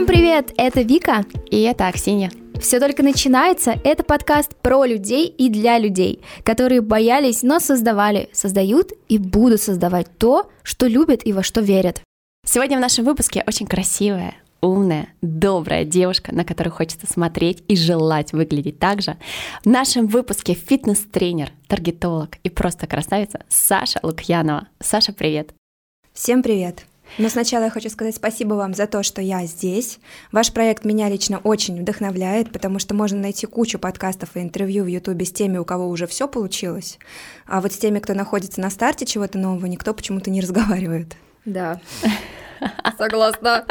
Всем привет! Это Вика. И это Аксинья. Все только начинается. Это подкаст про людей и для людей, которые боялись, но создавали, создают и будут создавать то, что любят и во что верят. Сегодня в нашем выпуске очень красивая, умная, добрая девушка, на которую хочется смотреть и желать выглядеть так же. В нашем выпуске фитнес-тренер, таргетолог и просто красавица Саша Лукьянова. Саша, привет! Всем привет! Но сначала я хочу сказать спасибо вам за то, что я здесь. Ваш проект меня лично очень вдохновляет, потому что можно найти кучу подкастов и интервью в Ютубе с теми, у кого уже все получилось. А вот с теми, кто находится на старте чего-то нового, никто почему-то не разговаривает. Да. Согласна.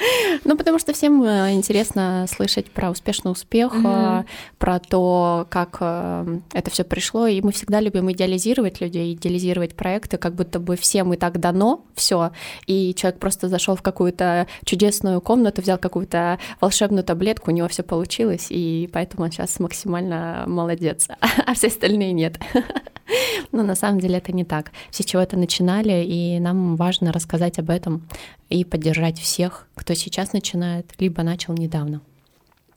Ну, потому что всем э, интересно слышать про успешный успех, угу. про то, как э, это все пришло. И мы всегда любим идеализировать людей, идеализировать проекты, как будто бы всем и так дано все. И человек просто зашел в какую-то чудесную комнату, взял какую-то волшебную таблетку, у него все получилось, и поэтому он сейчас максимально молодец, а все остальные нет. Но на самом деле это не так. Все чего-то начинали, и нам важно рассказать об этом и поддержать всех, кто сейчас начинает, либо начал недавно.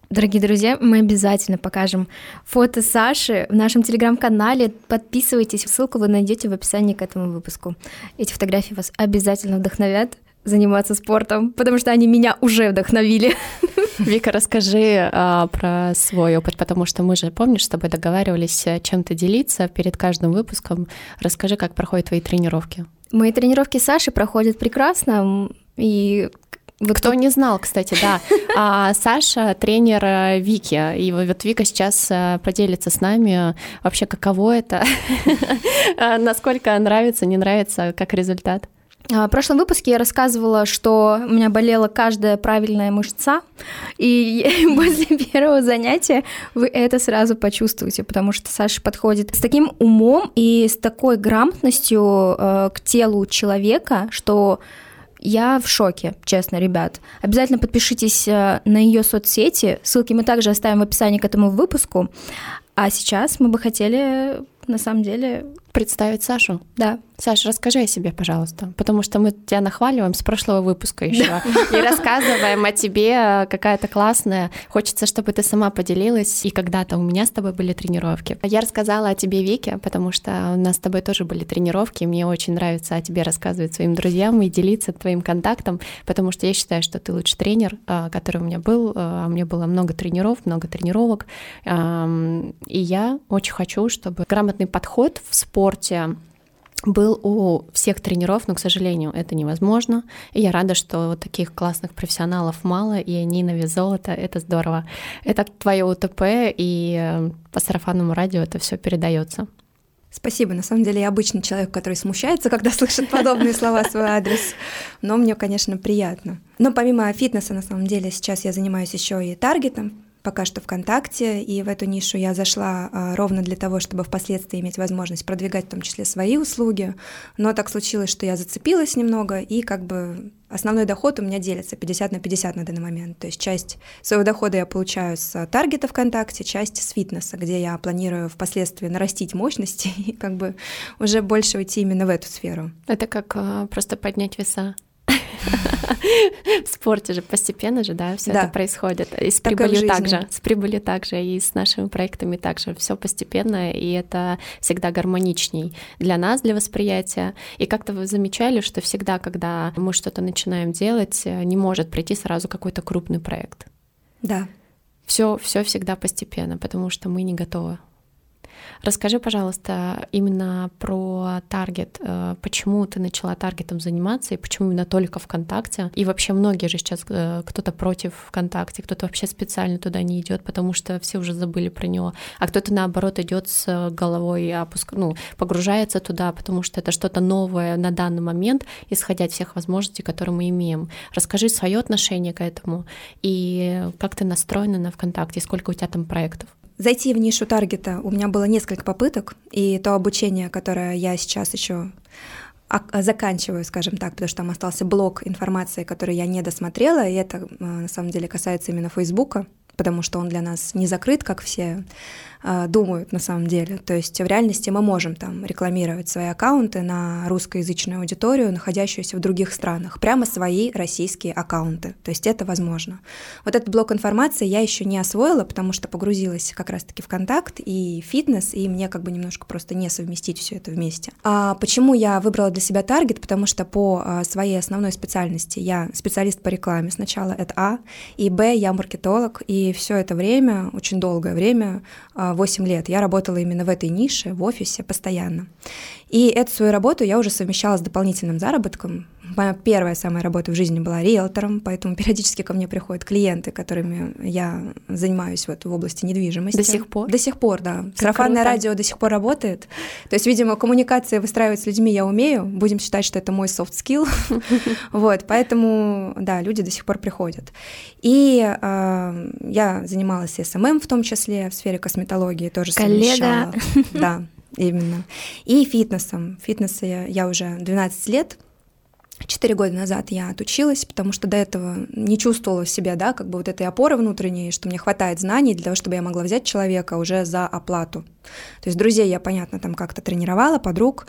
Дорогие друзья, мы обязательно покажем фото Саши в нашем телеграм-канале. Подписывайтесь, ссылку вы найдете в описании к этому выпуску. Эти фотографии вас обязательно вдохновят заниматься спортом, потому что они меня уже вдохновили. Вика, расскажи а, про свой опыт, потому что мы же, помнишь, с тобой договаривались э, чем-то делиться перед каждым выпуском. Расскажи, как проходят твои тренировки. Мои тренировки Саши проходят прекрасно, и вот Кто не знал, кстати, да. А Саша тренер э, Вики. И вот Вика сейчас э, поделится с нами вообще, каково это, насколько нравится, не нравится, как результат. А, в прошлом выпуске я рассказывала, что у меня болела каждая правильная мышца, и после первого занятия вы это сразу почувствуете, потому что Саша подходит с таким умом и с такой грамотностью э, к телу человека, что я в шоке, честно, ребят. Обязательно подпишитесь э, на ее соцсети. Ссылки мы также оставим в описании к этому выпуску. А сейчас мы бы хотели, на самом деле, представить Сашу. Да. Саша, расскажи о себе, пожалуйста, потому что мы тебя нахваливаем с прошлого выпуска еще и рассказываем о тебе какая-то классная. Хочется, чтобы ты сама поделилась, и когда-то у меня с тобой были тренировки. Я рассказала о тебе Вике, потому что у нас с тобой тоже были тренировки, мне очень нравится о тебе рассказывать своим друзьям и делиться твоим контактом, потому что я считаю, что ты лучший тренер, а, который у меня был, а у мне было много тренеров, много тренировок, и я очень хочу, чтобы грамотный подход в спорте был у всех тренеров, но, к сожалению, это невозможно. И я рада, что таких классных профессионалов мало, и они на золота. Это здорово. Это твое УТП, и э, по сарафанному радио это все передается. Спасибо. На самом деле я обычный человек, который смущается, когда слышит подобные слова в свой адрес. Но мне, конечно, приятно. Но помимо фитнеса, на самом деле, сейчас я занимаюсь еще и таргетом, пока что ВКонтакте, и в эту нишу я зашла а, ровно для того, чтобы впоследствии иметь возможность продвигать в том числе свои услуги. Но так случилось, что я зацепилась немного, и как бы основной доход у меня делится 50 на 50 на данный момент. То есть часть своего дохода я получаю с таргета ВКонтакте, часть с фитнеса, где я планирую впоследствии нарастить мощности и как бы уже больше уйти именно в эту сферу. Это как э, просто поднять веса. В спорте же постепенно же, да, все да. это происходит. И с так прибылью также, с прибылью также, и с нашими проектами также. Все постепенно, и это всегда гармоничней для нас, для восприятия. И как-то вы замечали, что всегда, когда мы что-то начинаем делать, не может прийти сразу какой-то крупный проект. Да. Все, все всегда постепенно, потому что мы не готовы Расскажи, пожалуйста, именно про таргет. Э, почему ты начала таргетом заниматься и почему именно только ВКонтакте? И вообще многие же сейчас э, кто-то против ВКонтакте, кто-то вообще специально туда не идет, потому что все уже забыли про него, а кто-то наоборот идет с головой опуск, ну, погружается туда, потому что это что-то новое на данный момент, исходя от всех возможностей, которые мы имеем. Расскажи свое отношение к этому и как ты настроена на ВКонтакте, сколько у тебя там проектов? Зайти в нишу таргета у меня было несколько попыток, и то обучение, которое я сейчас еще заканчиваю, скажем так, потому что там остался блок информации, который я не досмотрела, и это э, на самом деле касается именно Фейсбука, потому что он для нас не закрыт, как все думают на самом деле. То есть в реальности мы можем там рекламировать свои аккаунты на русскоязычную аудиторию, находящуюся в других странах, прямо свои российские аккаунты. То есть это возможно. Вот этот блок информации я еще не освоила, потому что погрузилась как раз-таки в контакт и фитнес, и мне как бы немножко просто не совместить все это вместе. А почему я выбрала для себя таргет? Потому что по а, своей основной специальности я специалист по рекламе сначала, это А, и Б, я маркетолог, и все это время, очень долгое время, 8 а, лет, я работала именно в этой нише, в офисе постоянно. И эту свою работу я уже совмещала с дополнительным заработком. Моя первая самая работа в жизни была риэлтором, поэтому периодически ко мне приходят клиенты, которыми я занимаюсь вот в области недвижимости. До сих пор? До сих пор, да. Как Сарафанное круто. радио до сих пор работает. То есть, видимо, коммуникации выстраивать с людьми я умею. Будем считать, что это мой soft skill. Вот, поэтому, да, люди до сих пор приходят. И э, я занималась SMM в том числе, в сфере косметологии тоже Коллега. совмещала. Да, Именно. И фитнесом. Фитнеса я уже 12 лет. Четыре года назад я отучилась, потому что до этого не чувствовала в себе, да, как бы вот этой опоры внутренней, что мне хватает знаний для того, чтобы я могла взять человека уже за оплату. То есть друзей я, понятно, там как-то тренировала, подруг,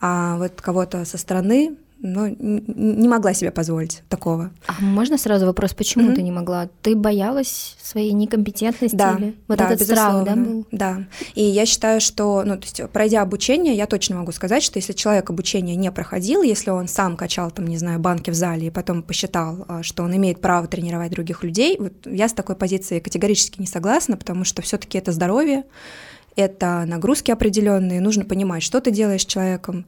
а вот кого-то со стороны но не могла себе позволить такого. А можно сразу вопрос, почему mm-hmm. ты не могла? Ты боялась своей некомпетентности да, или вот да, этот безусловно, страх, да, был? Да. И я считаю, что, ну, то есть, пройдя обучение, я точно могу сказать, что если человек обучение не проходил, если он сам качал там, не знаю, банки в зале и потом посчитал, а, что он имеет право тренировать других людей, вот я с такой позицией категорически не согласна, потому что все-таки это здоровье, это нагрузки определенные, нужно понимать, что ты делаешь с человеком,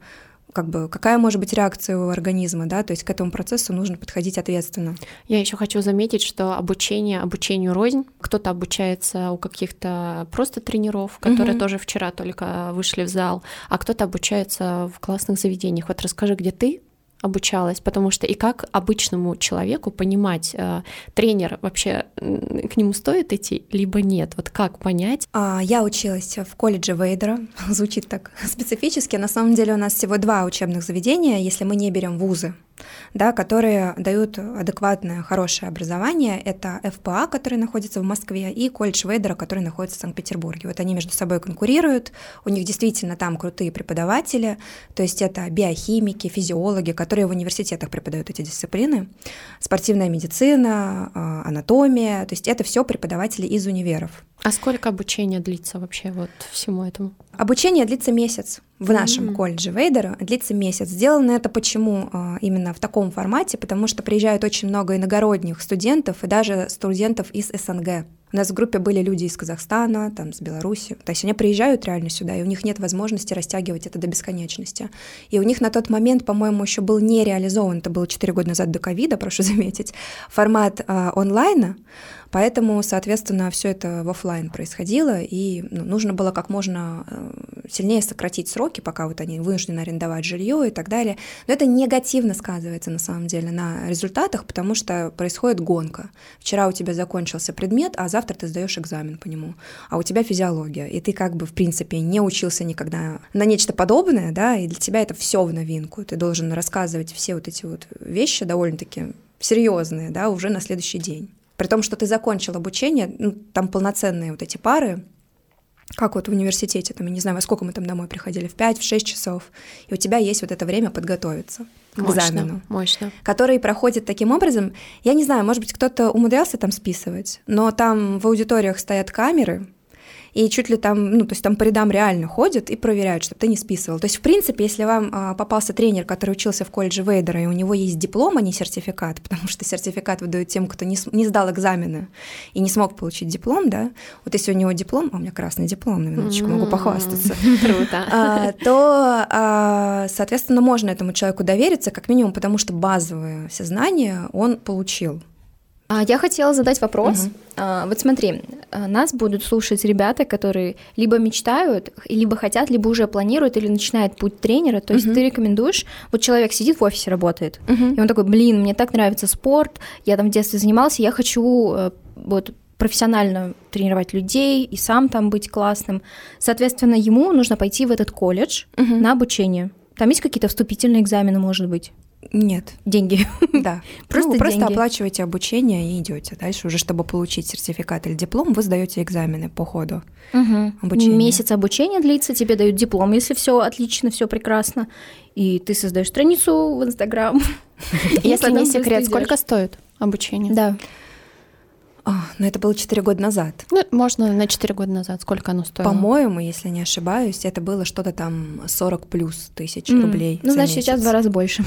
как бы какая может быть реакция у организма, да, то есть к этому процессу нужно подходить ответственно. Я еще хочу заметить, что обучение обучению рознь. Кто-то обучается у каких-то просто тренеров, которые угу. тоже вчера только вышли в зал, а кто-то обучается в классных заведениях. Вот расскажи, где ты обучалась, потому что и как обычному человеку понимать, э, тренер вообще к нему стоит идти, либо нет, вот как понять? А, я училась в колледже Вейдера, звучит так специфически, на самом деле у нас всего два учебных заведения, если мы не берем вузы да, которые дают адекватное, хорошее образование. Это ФПА, который находится в Москве, и колледж Вейдера, который находится в Санкт-Петербурге. Вот они между собой конкурируют, у них действительно там крутые преподаватели, то есть это биохимики, физиологи, которые в университетах преподают эти дисциплины, спортивная медицина, а, анатомия, то есть это все преподаватели из универов. А сколько обучения длится вообще вот всему этому? Обучение длится месяц. В нашем mm-hmm. колледже Вейдера длится месяц. Сделано это почему а, именно в таком формате? Потому что приезжают очень много иногородних студентов и даже студентов из СНГ. У нас в группе были люди из Казахстана, там, с Беларуси. То есть они приезжают реально сюда, и у них нет возможности растягивать это до бесконечности. И у них на тот момент, по-моему, еще был не реализован, это было 4 года назад до ковида, прошу заметить, формат э, онлайна, Поэтому, соответственно, все это в офлайн происходило, и ну, нужно было как можно э, сильнее сократить сроки, пока вот они вынуждены арендовать жилье и так далее. Но это негативно сказывается на самом деле на результатах, потому что происходит гонка. Вчера у тебя закончился предмет, а завтра ты сдаешь экзамен по нему, а у тебя физиология, и ты как бы в принципе не учился никогда на нечто подобное, да, и для тебя это все в новинку. Ты должен рассказывать все вот эти вот вещи довольно-таки серьезные, да, уже на следующий день. При том, что ты закончил обучение, ну, там полноценные вот эти пары, как вот в университете, там, я не знаю, во сколько мы там домой приходили, в 5-6 часов, и у тебя есть вот это время подготовиться к мощно, экзамену. Мощно. Который проходит таким образом, я не знаю, может быть, кто-то умудрялся там списывать, но там в аудиториях стоят камеры, и чуть ли там, ну, то есть там по рядам реально ходят и проверяют, чтобы ты не списывал. То есть, в принципе, если вам а, попался тренер, который учился в колледже Вейдера, и у него есть диплом, а не сертификат, потому что сертификат выдают тем, кто не, не сдал экзамены и не смог получить диплом, да, вот если у него диплом, а у меня красный диплом, на минуточку, могу похвастаться, Круто. А, то, а, соответственно, можно этому человеку довериться, как минимум, потому что базовые все знания он получил. А я хотела задать вопрос. Угу. Вот смотри, а, нас будут слушать ребята, которые либо мечтают, либо хотят, либо уже планируют или начинают путь тренера. То есть угу. ты рекомендуешь, вот человек сидит в офисе, работает, угу. и он такой, блин, мне так нравится спорт, я там в детстве занимался, я хочу э, вот профессионально тренировать людей и сам там быть классным. Соответственно, ему нужно пойти в этот колледж угу. на обучение. Там есть какие-то вступительные экзамены, может быть? Нет. Деньги. Да. Просто ну, просто деньги. оплачиваете обучение и идете. Дальше уже, чтобы получить сертификат или диплом, вы сдаете экзамены по ходу. Обучение. Месяц обучения длится, тебе дают диплом, если все отлично, все прекрасно. И ты создаешь страницу в Инстаграм. Если не секрет, сколько стоит обучение? Да. А, ну, это было 4 года назад. Ну, можно на 4 года назад. Сколько оно стоило? По-моему, если не ошибаюсь, это было что-то там 40 плюс тысяч М. рублей. Ну, значит, сейчас в месяц. два раза больше.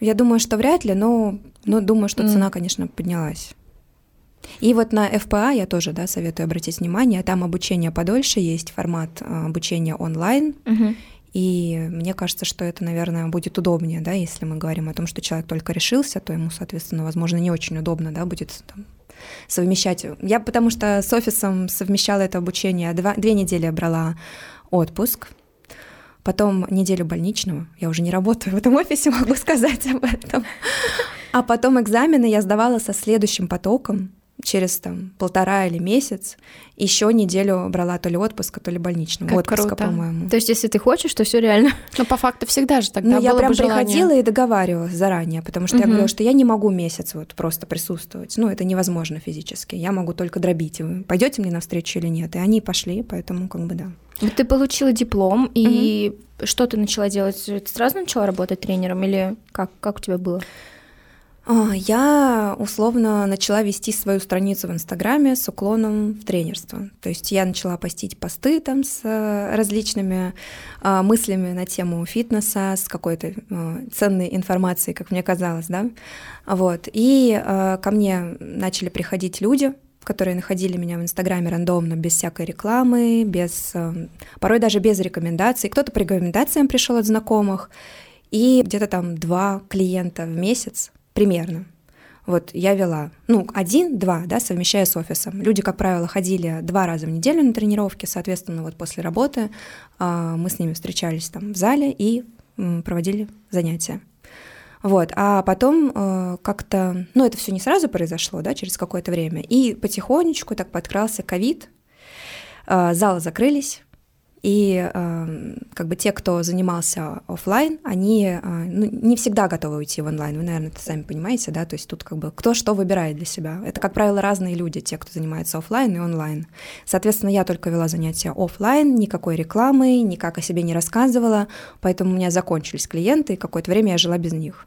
Я думаю, что вряд ли, но, но думаю, что М. цена, конечно, поднялась. И вот на ФПА я тоже да, советую обратить внимание. Там обучение подольше есть, формат а, обучения онлайн. Мгм. И мне кажется, что это, наверное, будет удобнее, да, если мы говорим о том, что человек только решился, то ему, соответственно, возможно, не очень удобно, да, будет там, совмещать. Я потому что с офисом совмещала это обучение. Два, две недели брала отпуск, потом неделю больничного. Я уже не работаю в этом офисе, могу сказать об этом. А потом экзамены я сдавала со следующим потоком через там полтора или месяц. Еще неделю брала то ли отпуска, то ли больничного. Как отпуска, круто. по-моему. То есть, если ты хочешь, то все реально. Ну, по факту всегда же тогда Ну, я прям приходила и договаривалась заранее, потому что я Мгм. говорила, что я не могу месяц вот просто присутствовать. Ну, это невозможно физически. Я могу только дробить. Вы пойдете мне навстречу или нет? И они пошли, поэтому как бы да. Вот ты получила диплом, и что ты начала делать? Ты сразу начала работать тренером или как, как у тебя было? А, Я условно начала вести свою страницу в Инстаграме с уклоном в тренерство. То есть я начала постить посты там с э, различными а, мыслями на тему фитнеса, с какой-то э, ценной информацией, как мне казалось, да. Вот. И э, ко мне начали приходить люди, которые находили меня в Инстаграме рандомно, без всякой рекламы, без, порой даже без рекомендаций. Кто-то по рекомендациям пришел от знакомых, и где-то там два клиента в месяц примерно. Вот я вела, ну, один-два, да, совмещая с офисом. Люди, как правило, ходили два раза в неделю на тренировки, соответственно, вот после работы а, мы с ними встречались там в зале и м, проводили занятия. Вот, а потом э, как-то, ну, это все не сразу произошло, да, через какое-то время, и потихонечку так подкрался ковид, э, залы закрылись, и э, как бы те, кто занимался оффлайн, они э, ну, не всегда готовы уйти в онлайн. Вы, наверное, это сами понимаете, да? То есть тут как бы кто что выбирает для себя. Это, как правило, разные люди, те, кто занимается оффлайн и онлайн. Соответственно, я только вела занятия оффлайн, никакой рекламы, никак о себе не рассказывала, поэтому у меня закончились клиенты, и какое-то время я жила без них.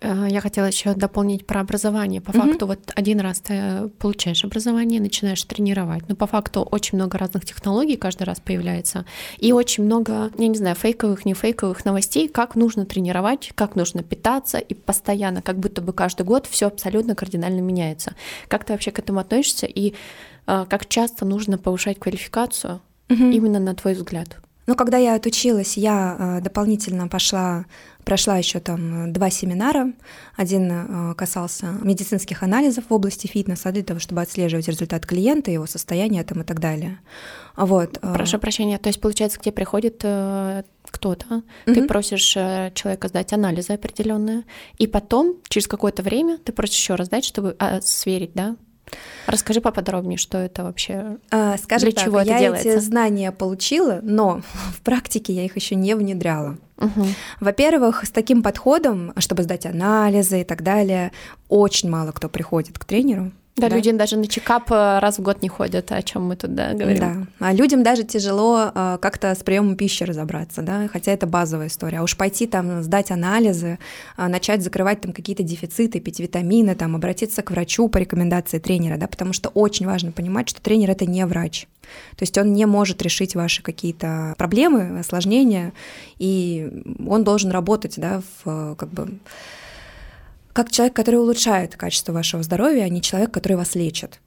Э, Я хотела еще дополнить про образование. По Мгм. факту, вот один раз ты получаешь образование, начинаешь тренировать. Но по факту очень много разных технологий каждый раз появляется. И очень много, я не знаю, фейковых, не фейковых новостей, как нужно тренировать, как нужно питаться. И постоянно, как будто бы каждый год все абсолютно кардинально меняется. Как ты вообще к этому относишься? И э, как часто нужно повышать квалификацию, именно на твой взгляд? Ну, когда я отучилась, я э, дополнительно пошла, прошла еще там э, два семинара. Один э, касался медицинских анализов в области фитнеса для того, чтобы отслеживать результат клиента, его состояние там и так далее. Вот. Прошу прощения. То есть, получается, к тебе приходит кто-то, ты Мгм. просишь человека сдать анализы определенные, и потом, через какое-то время, ты просишь еще раз сдать, чтобы а, сверить, да? Расскажи поподробнее, что это вообще. А, Скажем Для так, чего это я делается? эти знания получила, но в практике я их еще не внедряла. Мгм. Во-первых, с таким подходом, чтобы сдать анализы и так далее, очень мало кто приходит к тренеру. Да, люди даже на чекап э, раз в год не ходят, о чем мы тут да, говорим. Да. А людям даже тяжело а, как-то с приемом пищи разобраться, да, хотя это базовая история. А уж пойти там сдать анализы, а, начать закрывать там какие-то дефициты, пить витамины, там обратиться к врачу по рекомендации тренера, да, потому что очень важно понимать, что тренер это не врач. То есть он не может решить ваши какие-то проблемы, осложнения, и он должен работать, да, в как бы как человек, который улучшает качество вашего здоровья, а не человек, который вас лечит.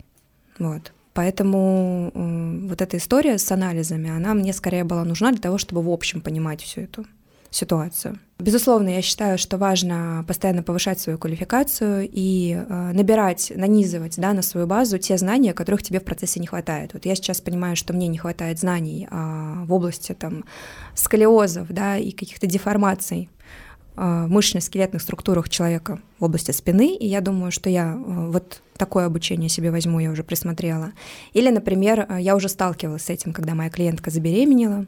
Вот. Поэтому э, вот эта история с анализами, она мне скорее была нужна для того, чтобы в общем понимать всю эту ситуацию. Безусловно, я считаю, что важно постоянно повышать свою квалификацию и э, набирать, нанизывать да, на свою базу те знания, которых тебе в процессе не хватает. Вот я сейчас понимаю, что мне не хватает знаний а, в области там, сколиозов да, и каких-то деформаций э, мышечно-скелетных структурах человека в области спины, и я думаю, что я э, вот такое обучение себе возьму, я уже присмотрела. Или, например, э, я уже сталкивалась с этим, когда моя клиентка забеременела,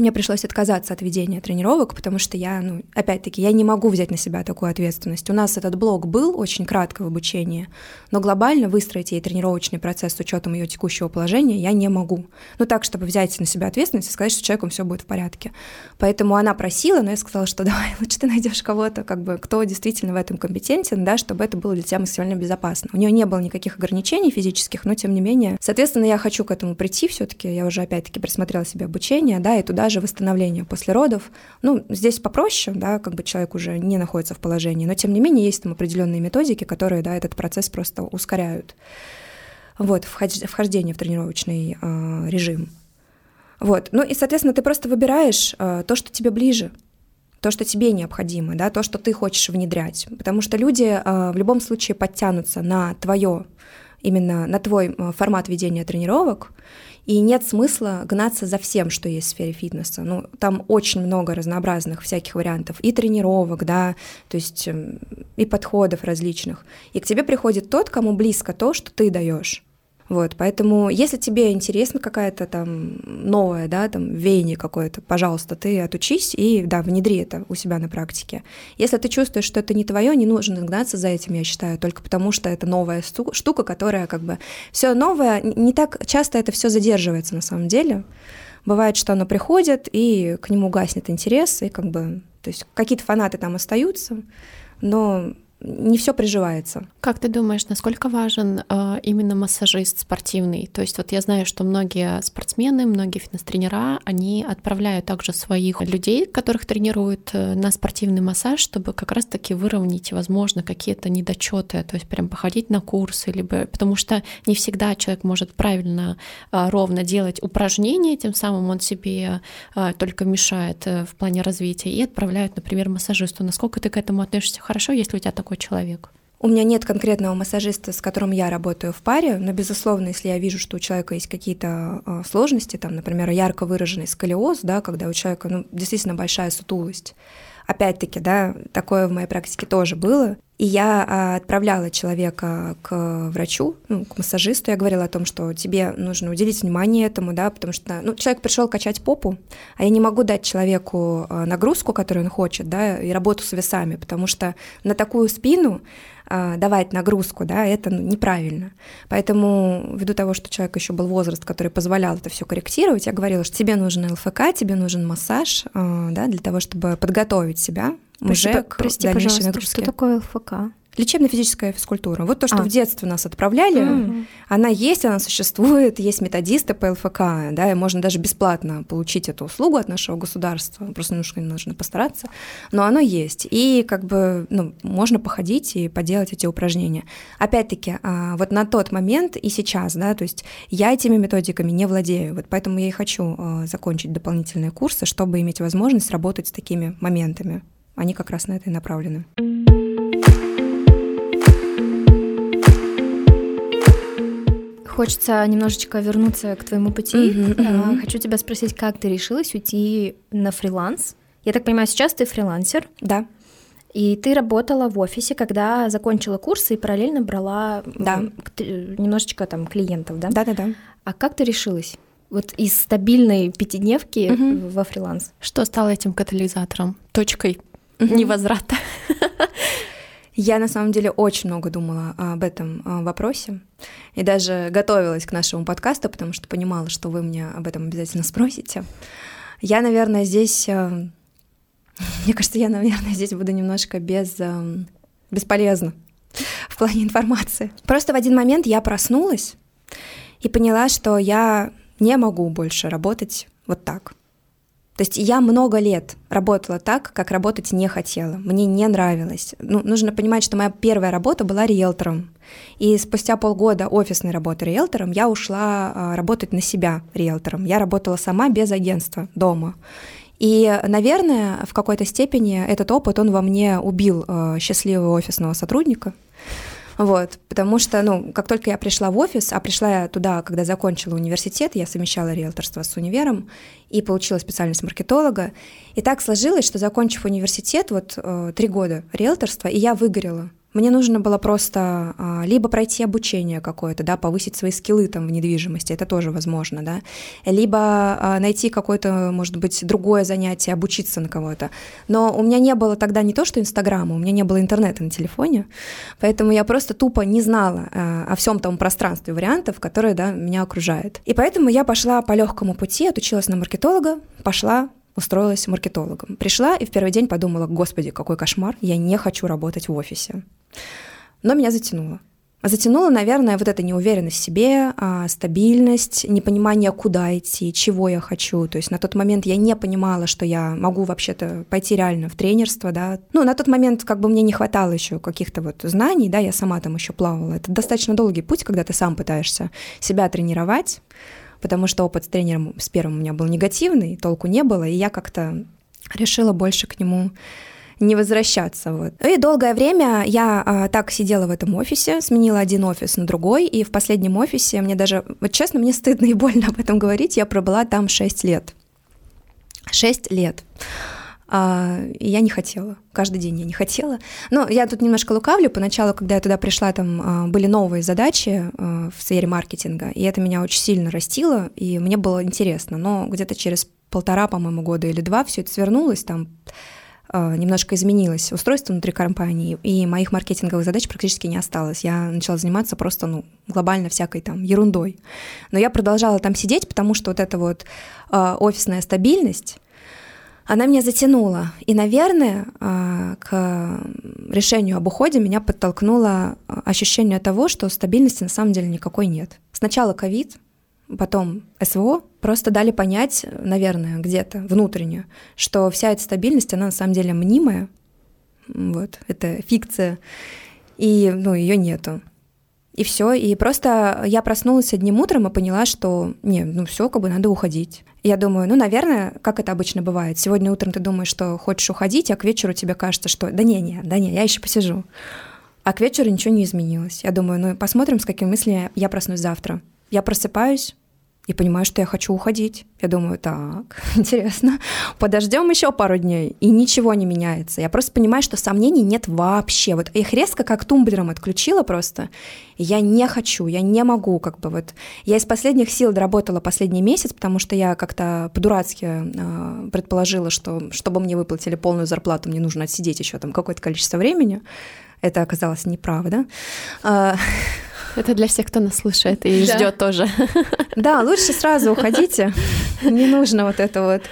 мне пришлось отказаться от ведения тренировок, потому что я, ну, опять-таки, я не могу взять на себя такую ответственность. У нас этот блок был очень кратко в обучении, но глобально выстроить ей тренировочный процесс с учетом ее текущего положения я не могу. Ну, так, чтобы взять на себя ответственность и сказать, что человеком все будет в порядке. Поэтому она просила, но я сказала, что давай, лучше ты найдешь кого-то, как бы, кто действительно в этом компетентен, да, чтобы это было для тебя максимально безопасно. У нее не было никаких ограничений физических, но тем не менее. Соответственно, я хочу к этому прийти все-таки. Я уже опять-таки присмотрела себе обучение, да, и туда даже восстановление после родов. Ну, здесь попроще, да, как бы человек уже не находится в положении, но тем не менее есть там определенные методики, которые, да, этот процесс просто ускоряют. Вот, вхождение в тренировочный э, режим. Вот, ну и, соответственно, ты просто выбираешь э, то, что тебе ближе, то, что тебе необходимо, да, то, что ты хочешь внедрять. Потому что люди э, в любом случае подтянутся на твое, именно на твой э, формат ведения тренировок, и нет смысла гнаться за всем, что есть в сфере фитнеса. Ну, там очень много разнообразных всяких вариантов и тренировок, да, то есть эм, и подходов различных. И к тебе приходит тот, кому близко то, что ты даешь. Вот, поэтому, если тебе интересна какая-то там новая, да, там веяние какое-то, пожалуйста, ты отучись и, да, внедри это у себя на практике. Если ты чувствуешь, что это не твое, не нужно гнаться за этим, я считаю, только потому что это новая штука, которая как бы все новое, не так часто это все задерживается на самом деле. Бывает, что оно приходит, и к нему гаснет интерес, и как бы, то есть какие-то фанаты там остаются, но не все приживается. Как ты думаешь, насколько важен э, именно массажист спортивный? То есть вот я знаю, что многие спортсмены, многие фитнес-тренера, они отправляют также своих людей, которых тренируют э, на спортивный массаж, чтобы как раз-таки выровнять, возможно, какие-то недочеты, то есть прям походить на курсы, либо потому что не всегда человек может правильно, э, ровно делать упражнения, тем самым он себе э, только мешает э, в плане развития, и отправляют, например, массажисту. Насколько ты к этому относишься хорошо, если у тебя такой человек? У меня нет конкретного массажиста, с которым я работаю в паре, но, безусловно, если я вижу, что у человека есть какие-то э, сложности, там, например, ярко выраженный сколиоз, да, когда у человека ну, действительно большая сутулость, опять-таки, да, такое в моей практике тоже было. И я а, отправляла человека к врачу, ну, к массажисту. Я говорила о том, что тебе нужно уделить внимание этому, да, потому что ну, человек пришел качать попу, а я не могу дать человеку а, нагрузку, которую он хочет, да, и работу с весами, потому что на такую спину а, давать нагрузку, да, это ну, неправильно. Поэтому ввиду того, что человек еще был возраст, который позволял это все корректировать, я говорила, что тебе нужен ЛФК, тебе нужен массаж, да, для того, чтобы подготовить себя уже прости, к прости, дальнейшей нагрузке. Что такое ЛФК? Лечебно-физическая физкультура. Вот то, что а. в детстве нас отправляли, mm. она есть, она существует, есть методисты по ЛФК, да, и можно даже бесплатно получить эту услугу от нашего государства, просто немножко нужно постараться, но оно есть. И как бы ну, можно походить и поделать эти упражнения. Опять-таки, а, вот на тот момент и сейчас, да, то есть я этими методиками не владею, вот поэтому я и хочу а, закончить дополнительные курсы, чтобы иметь возможность работать с такими моментами. Они как раз на это и направлены. Хочется немножечко вернуться к твоему пути. Uh-huh. Хочу тебя спросить, как ты решилась уйти на фриланс? Я так понимаю, сейчас ты фрилансер? Да. И ты работала в офисе, когда закончила курсы и параллельно брала да. немножечко там клиентов, да? Да, да, да. А как ты решилась? Вот из стабильной пятидневки угу. во фриланс. Что стало этим катализатором, точкой. Невозврата? Я на самом деле очень много думала об этом а, вопросе и даже готовилась к нашему подкасту, потому что понимала, что вы мне об этом обязательно спросите. Я, наверное, здесь... Э, мне кажется, я, наверное, здесь буду немножко без... Э, бесполезна в плане информации. Просто в один момент я проснулась и поняла, что я не могу больше работать вот так. То есть я много лет работала так, как работать не хотела. Мне не нравилось. Ну, нужно понимать, что моя первая работа была риэлтором. И спустя полгода офисной работы риэлтором я ушла а, работать на себя риэлтором. Я работала сама без агентства дома. И, наверное, в какой-то степени этот опыт, он во мне убил э, счастливого офисного сотрудника, вот, потому что, ну, как только я пришла в офис, а пришла я туда, когда закончила университет, я совмещала риэлторство с универом и получила специальность маркетолога. И так сложилось, что закончив университет, вот э, три года риэлторства, и я выгорела. Мне нужно было просто а, либо пройти обучение какое-то, да, повысить свои скиллы там в недвижимости, это тоже возможно, да, либо а, найти какое-то, может быть, другое занятие, обучиться на кого-то. Но у меня не было тогда не то, что Инстаграма, у меня не было интернета на телефоне, поэтому я просто тупо не знала а, о всем том пространстве вариантов, которые, да, меня окружают. И поэтому я пошла по легкому пути, отучилась на маркетолога, пошла устроилась маркетологом. Пришла и в первый день подумала, господи, какой кошмар, я не хочу работать в офисе. Но меня затянуло. Затянула, наверное, вот эта неуверенность в себе, а, стабильность, непонимание, куда идти, чего я хочу. То есть на тот момент я не понимала, что я могу вообще-то пойти реально в тренерство, да. Ну, на тот момент как бы мне не хватало еще каких-то вот знаний, да, я сама там еще плавала. Это достаточно долгий путь, когда ты сам пытаешься себя тренировать, потому что опыт с тренером с первым у меня был негативный, толку не было, и я как-то решила больше к нему не возвращаться. Вот. И долгое время я а, так сидела в этом офисе, сменила один офис на другой, и в последнем офисе мне даже, вот честно, мне стыдно и больно об этом говорить, я пробыла там 6 лет. 6 лет. А, и я не хотела. Каждый день я не хотела. Но я тут немножко лукавлю. Поначалу, когда я туда пришла, там а, были новые задачи а, в сфере маркетинга, и это меня очень сильно растило, и мне было интересно. Но где-то через полтора, по-моему, года или два все это свернулось, там а, немножко изменилось устройство внутри компании, и моих маркетинговых задач практически не осталось. Я начала заниматься просто, ну, глобально всякой там ерундой. Но я продолжала там сидеть, потому что вот эта вот офисная стабильность, она меня затянула. И, наверное, э, к решению об уходе меня подтолкнуло ощущение того, что стабильности на самом деле никакой нет. Сначала ковид, потом СВО, просто дали понять, наверное, где-то внутренне, что вся эта стабильность, она на самом деле мнимая, вот, это фикция, и, ну, ее нету. И все, и просто я проснулась одним утром и поняла, что, не, ну все, как бы надо уходить. Я думаю, ну, наверное, как это обычно бывает. Сегодня утром ты думаешь, что хочешь уходить, а к вечеру тебе кажется, что да не, не, да не, я еще посижу. А к вечеру ничего не изменилось. Я думаю, ну посмотрим, с какими мыслями я проснусь завтра. Я просыпаюсь и понимаю, что я хочу уходить. Я думаю, так, интересно, подождем еще пару дней, и ничего не меняется. Я просто понимаю, что сомнений нет вообще. Вот их резко как тумблером отключила просто. Я не хочу, я не могу, как бы вот. Я из последних сил доработала последний месяц, потому что я как-то по-дурацки э, предположила, что чтобы мне выплатили полную зарплату, мне нужно отсидеть еще там какое-то количество времени. Это оказалось неправда. Это для всех, кто нас слушает и да. ждет тоже. Да, лучше сразу уходите. Не нужно вот это вот.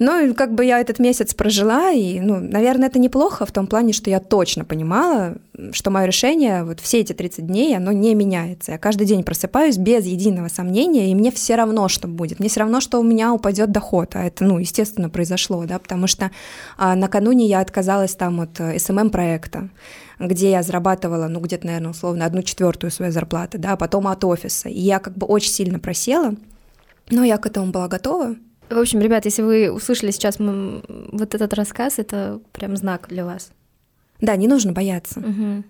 Ну, как бы я этот месяц прожила, и, ну, наверное, это неплохо в том плане, что я точно понимала, что мое решение вот все эти 30 дней, оно не меняется. Я каждый день просыпаюсь без единого сомнения, и мне все равно, что будет. Мне все равно, что у меня упадет доход. А это, ну, естественно, произошло, да, потому что а, накануне я отказалась там от СММ-проекта. Где я зарабатывала, ну, где-то, наверное, условно, одну четвертую своей зарплаты, да, а потом от офиса. И я как бы очень сильно просела, но я к этому была готова. В общем, ребят, если вы услышали сейчас вот этот рассказ, это прям знак для вас. Да, не нужно бояться. Угу.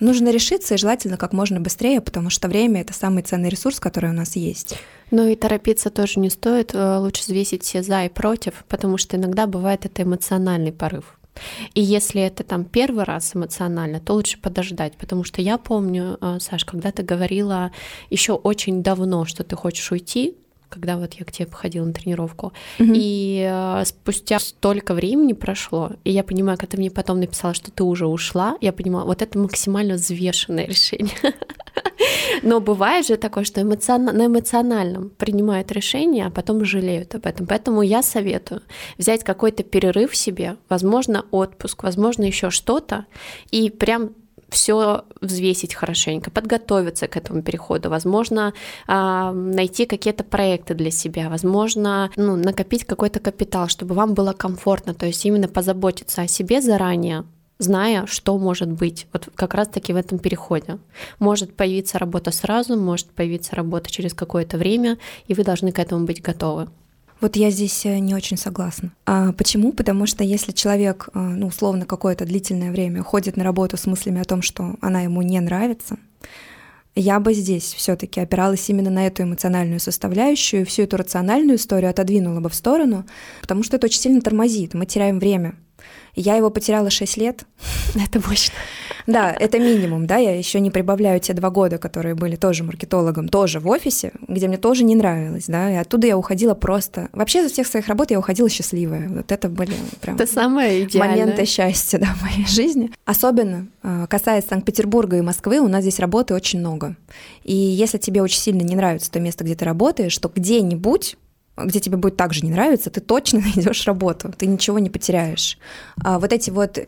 Нужно решиться и желательно как можно быстрее, потому что время это самый ценный ресурс, который у нас есть. Ну и торопиться тоже не стоит. Э, лучше взвесить все за и против, потому что иногда бывает это эмоциональный порыв. И если это там первый раз эмоционально, то лучше подождать, потому что я помню, э, Саш, когда ты говорила еще очень давно, что ты хочешь уйти, когда вот я к тебе походила на тренировку. Mm-hmm. И э, спустя столько времени прошло, и я понимаю, когда ты мне потом написала, что ты уже ушла, я понимала, вот это максимально взвешенное решение. Но бывает же такое, что эмоцион... на эмоциональном принимают решение, а потом жалеют об этом. Поэтому я советую взять какой-то перерыв себе, возможно, отпуск, возможно, еще что-то, и прям все взвесить хорошенько, подготовиться к этому переходу, возможно, а, найти какие-то проекты для себя, возможно, ну, накопить какой-то капитал, чтобы вам было комфортно, то есть именно позаботиться о себе заранее, зная, что может быть вот как раз-таки в этом переходе. Может появиться работа сразу, может появиться работа через какое-то время, и вы должны к этому быть готовы. Вот я здесь э, не очень согласна. А почему? Потому что если человек, э, ну, условно, какое-то длительное время ходит на работу с мыслями о том, что она ему не нравится, я бы здесь все-таки опиралась именно на эту эмоциональную составляющую, всю эту рациональную историю отодвинула бы в сторону, потому что это очень сильно тормозит. Мы теряем время. Я его потеряла 6 лет. Это мощно. Да, это минимум, да, я еще не прибавляю те два года, которые были тоже маркетологом, тоже в офисе, где мне тоже не нравилось, да, и оттуда я уходила просто... Вообще за всех своих работ я уходила счастливая. Вот это были прям... Это самое идеальное. Моменты счастья, да, в моей жизни. Особенно э, касаясь Санкт-Петербурга и Москвы, у нас здесь работы очень много. И если тебе очень сильно не нравится то место, где ты работаешь, то где-нибудь где тебе будет также не нравиться, ты точно найдешь работу, ты ничего не потеряешь. А вот эти вот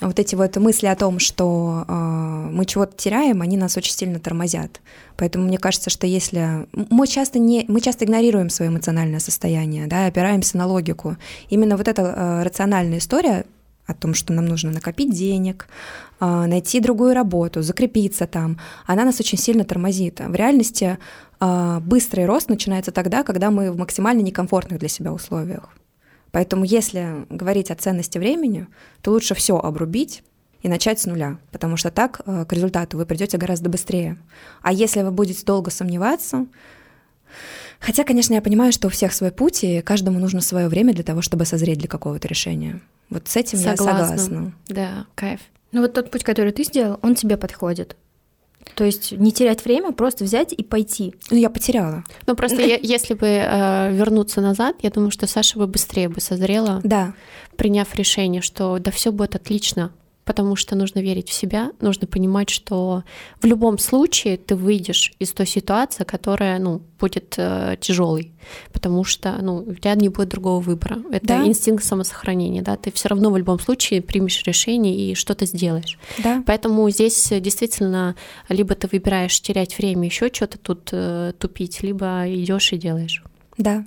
вот эти вот мысли о том, что э, мы чего-то теряем, они нас очень сильно тормозят. Поэтому мне кажется, что если мы часто не мы часто игнорируем свое эмоциональное состояние, да, опираемся на логику. Именно вот эта э, рациональная история о том, что нам нужно накопить денег, э, найти другую работу, закрепиться там, она нас очень сильно тормозит. В реальности э, быстрый рост начинается тогда, когда мы в максимально некомфортных для себя условиях. Поэтому если говорить о ценности времени, то лучше все обрубить и начать с нуля, потому что так э, к результату вы придете гораздо быстрее. А если вы будете долго сомневаться, хотя, конечно, я понимаю, что у всех свой путь, и каждому нужно свое время для того, чтобы созреть для какого-то решения. Вот с этим согласна. я согласна. Да, кайф. Ну вот тот путь, который ты сделал, он тебе подходит. То есть не терять время, просто взять и пойти. Ну, я потеряла. Ну, просто я, если бы э, вернуться назад, я думаю, что Саша бы быстрее бы созрела, да. приняв решение, что да все будет отлично, потому что нужно верить в себя, нужно понимать, что в любом случае ты выйдешь из той ситуации, которая, ну, будет э, тяжелой, потому что, ну, у тебя не будет другого выбора. Это да. инстинкт самосохранения, да, ты все равно в любом случае примешь решение и что-то сделаешь. Да. Поэтому здесь действительно либо ты выбираешь терять время, еще что-то тут э, тупить, либо идешь и делаешь. Да.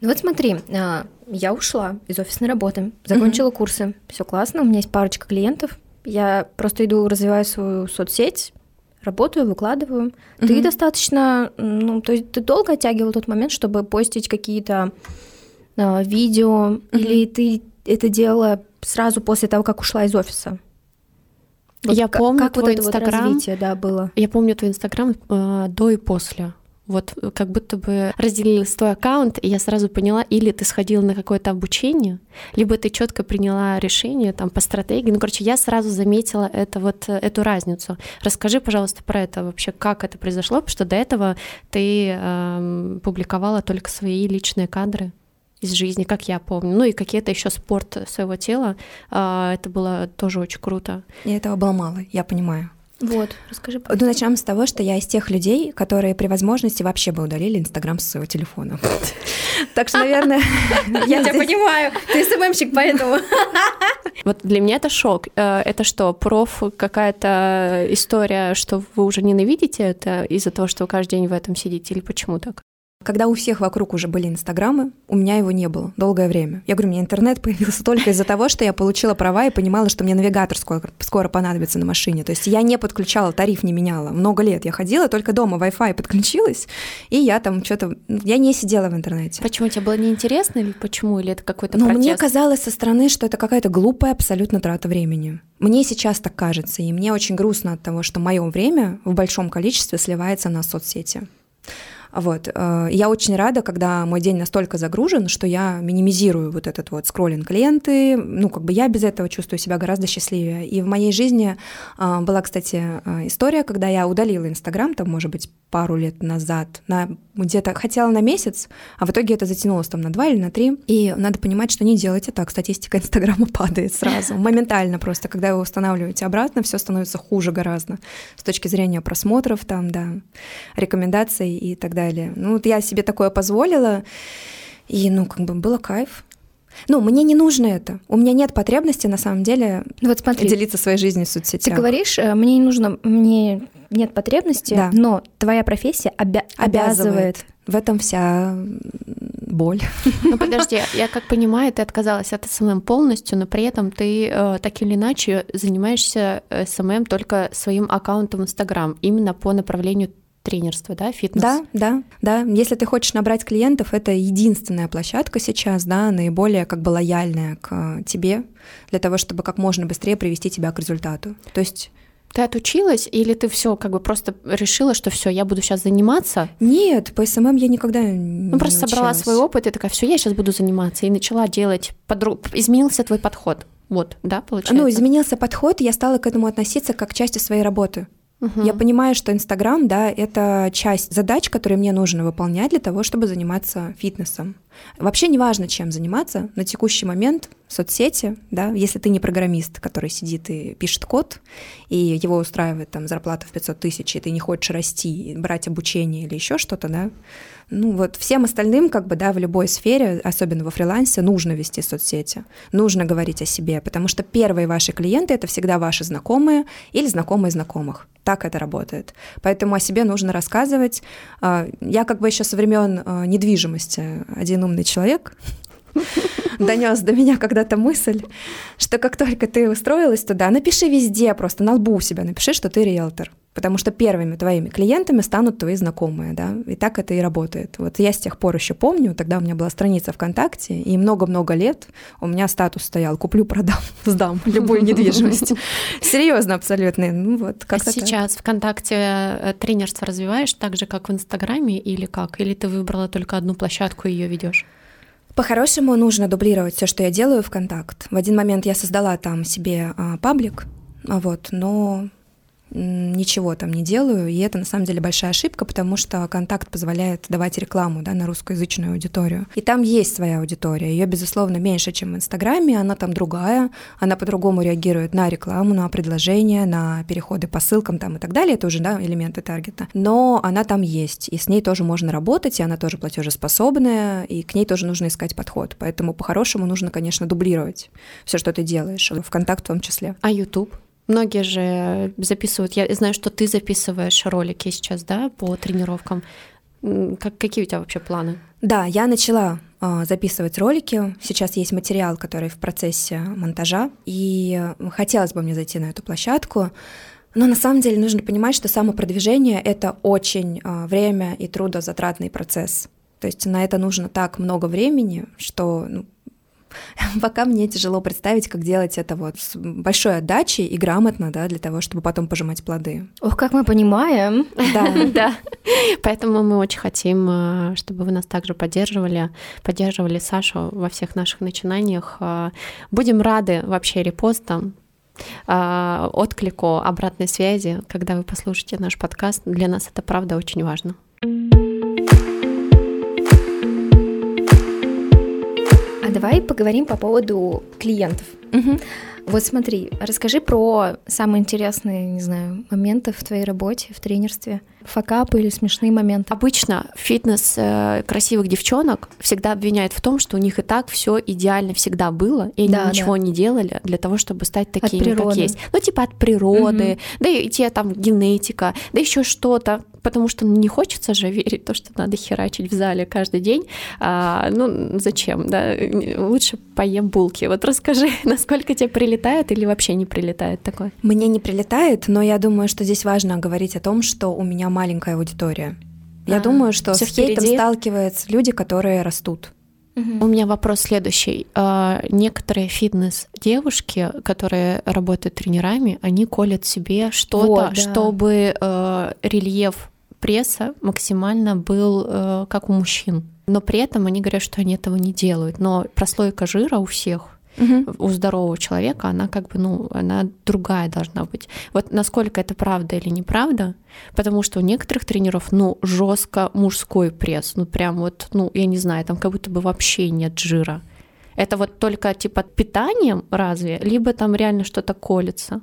Ну вот смотри, а, я ушла из офисной работы, закончила mm-hmm. курсы, все классно, у меня есть парочка клиентов, я просто иду развиваю свою соцсеть, работаю, выкладываю. Mm-hmm. Ты достаточно, ну, то есть ты долго оттягивал тот момент, чтобы постить какие-то а, видео, mm-hmm. или ты это делала сразу после того, как ушла из офиса? Вот я помню как твой вот инстаграм, вот да, было. Я помню твой инстаграм э, до и после. Вот э, как будто бы разделилась твой аккаунт, и я сразу поняла, или ты сходила на какое-то обучение, либо ты четко приняла решение там по стратегии. Ну, короче, я сразу заметила это вот э, эту разницу. Расскажи, пожалуйста, про это вообще, как это произошло, потому что до этого ты эм, публиковала только свои личные кадры из жизни, как я помню. Ну и какие-то еще спорт своего тела. Э, это было тоже очень круто. И этого было мало, я понимаю. Вот, расскажи. Ну, начнем с того, что я из тех людей, которые при возможности вообще бы удалили Инстаграм с своего телефона. Так что, наверное... Я тебя понимаю, ты СММщик, поэтому... Вот для меня это шок. Э, это что, проф какая-то история, что вы уже ненавидите это из-за того, что вы каждый день в этом сидите, или почему так? Когда у всех вокруг уже были инстаграмы, у меня его не было долгое время. Я говорю, мне интернет появился только из-за того, что я получила права и понимала, что мне навигатор скоро, скоро понадобится на машине. То есть я не подключала, тариф не меняла. Много лет я ходила, только дома Wi-Fi подключилась, и я там что-то... Я не сидела в интернете. Почему? Тебе было неинтересно или почему? Или это какой-то Ну, мне казалось со стороны, что это какая-то глупая абсолютно трата времени. Мне сейчас так кажется, и мне очень грустно от того, что мое время в большом количестве сливается на соцсети. Вот. Э, я очень рада, когда мой день настолько загружен, что я минимизирую вот этот вот скроллинг ленты. Ну, как бы я без этого чувствую себя гораздо счастливее. И в моей жизни э, была, кстати, э, история, когда я удалила Инстаграм, там, может быть, пару лет назад, на где-то хотела на месяц, а в итоге это затянулось там на два или на три. И надо понимать, что не делайте так. Статистика Инстаграма падает сразу, моментально просто. Когда вы устанавливаете обратно, все становится хуже гораздо с точки зрения просмотров, там, да, рекомендаций и так далее. Ну, вот я себе такое позволила, и, ну, как бы было кайф. Ну, мне не нужно это. У меня нет потребности, на самом деле, ну, вот смотри, делиться своей жизнью в соцсетях. Ты говоришь, э, мне не нужно, мне нет потребности, да. но твоя профессия обя- обязывает. обязывает. В этом вся боль. Ну подожди, я как понимаю, ты отказалась от SMM полностью, но при этом ты э, так или иначе занимаешься SMM только своим аккаунтом в Инстаграм, именно по направлению тренерство, да, фитнес? Да, да, да. Если ты хочешь набрать клиентов, это единственная площадка сейчас, да, наиболее как бы лояльная к тебе для того, чтобы как можно быстрее привести тебя к результату. То есть Ты отучилась или ты все как бы просто решила, что все, я буду сейчас заниматься? Нет, по SMM я никогда не Ну просто не собрала училась. свой опыт и такая, все, я сейчас буду заниматься и начала делать. Подру... Изменился твой подход. Вот, да, получается? Ну, изменился подход, и я стала к этому относиться как к части своей работы. Я понимаю, что Инстаграм, да, это часть задач, которые мне нужно выполнять для того, чтобы заниматься фитнесом. Вообще не важно, чем заниматься на текущий момент соцсети, да, если ты не программист, который сидит и пишет код, и его устраивает там зарплата в 500 тысяч, и ты не хочешь расти, брать обучение или еще что-то, да, ну вот всем остальным, как бы, да, в любой сфере, особенно во фрилансе, нужно вести соцсети, нужно говорить о себе, потому что первые ваши клиенты — это всегда ваши знакомые или знакомые знакомых. Так это работает. Поэтому о себе нужно рассказывать. А, Я как бы еще со времен а, недвижимости один умный человек донес до меня когда-то мысль, что как только ты устроилась туда, напиши везде, просто на лбу у себя напиши, что ты риэлтор. Потому что первыми твоими клиентами станут твои знакомые, да, и так это и работает. Вот я с тех пор еще помню, тогда у меня была страница ВКонтакте, и много-много лет у меня статус стоял «Куплю, продам, сдам любую недвижимость». Серьезно абсолютно. Ну вот, А как сейчас ВКонтакте э, тренерство развиваешь так же, как в Инстаграме, или как? Или ты выбрала только одну площадку и ее ведешь? По-хорошему нужно дублировать все, что я делаю в контакт. В один момент я создала там себе а, паблик, а вот, но ничего там не делаю, и это на самом деле большая ошибка, потому что контакт позволяет давать рекламу да, на русскоязычную аудиторию. И там есть своя аудитория, ее, безусловно, меньше, чем в Инстаграме, она там другая, она по-другому реагирует на рекламу, на предложения, на переходы по ссылкам там и так далее, это уже да, элементы таргета, но она там есть, и с ней тоже можно работать, и она тоже платежеспособная, и к ней тоже нужно искать подход, поэтому по-хорошему нужно, конечно, дублировать все, что ты делаешь, в контакт в том числе. А YouTube? Многие же записывают. Я знаю, что ты записываешь ролики сейчас, да, по тренировкам. Как, какие у тебя вообще планы? Да, я начала а, записывать ролики. Сейчас есть материал, который в процессе монтажа, и хотелось бы мне зайти на эту площадку. Но на самом деле нужно понимать, что самопродвижение — это очень а, время и трудозатратный процесс. То есть на это нужно так много времени, что ну, пока мне тяжело представить, как делать это вот с большой отдачей и грамотно, да, для того, чтобы потом пожимать плоды. Ох, как мы понимаем. Да, Да. Поэтому мы очень хотим, э, чтобы вы нас также поддерживали, поддерживали Сашу во всех наших начинаниях. Э, Будем рады вообще репостам, э, отклику, обратной связи, когда вы послушаете наш подкаст. Для нас это правда очень важно. А давай поговорим по поводу клиентов. Мгм. Вот смотри, расскажи про самые интересные, не знаю, моменты в твоей работе, в тренерстве. Факапы или смешные моменты. Обычно фитнес э, красивых девчонок всегда обвиняют в том, что у них и так все идеально всегда было, и они Да, ничего не делали для того, чтобы стать такими, как есть. Ну, типа от природы, да и те там генетика, да еще что-то. Потому что ну, не хочется же верить в то, что надо херачить в зале каждый день. А, ну, зачем, да? Лучше поем булки. Вот расскажи, насколько тебе прилетает или вообще не прилетает такое? Мне не прилетает, но я думаю, что здесь важно говорить о том, что у меня маленькая аудитория. Я А, думаю, что с хейтом впереди. сталкиваются люди, которые растут. У меня вопрос следующий. А, Некоторые фитнес-девушки, которые работают тренерами, они колят себе что-то, Вот, да. чтобы э, рельеф пресса максимально был э, как у мужчин. Но при этом они говорят, что они этого не делают. Но прослойка жира у всех у здорового человека, она как бы, ну, она другая должна быть. Вот насколько это правда или неправда, потому что у некоторых тренеров, ну, жестко мужской пресс, ну, прям вот, ну, я не знаю, там как будто бы вообще нет жира. Это вот только типа питанием разве, либо там реально что-то колется?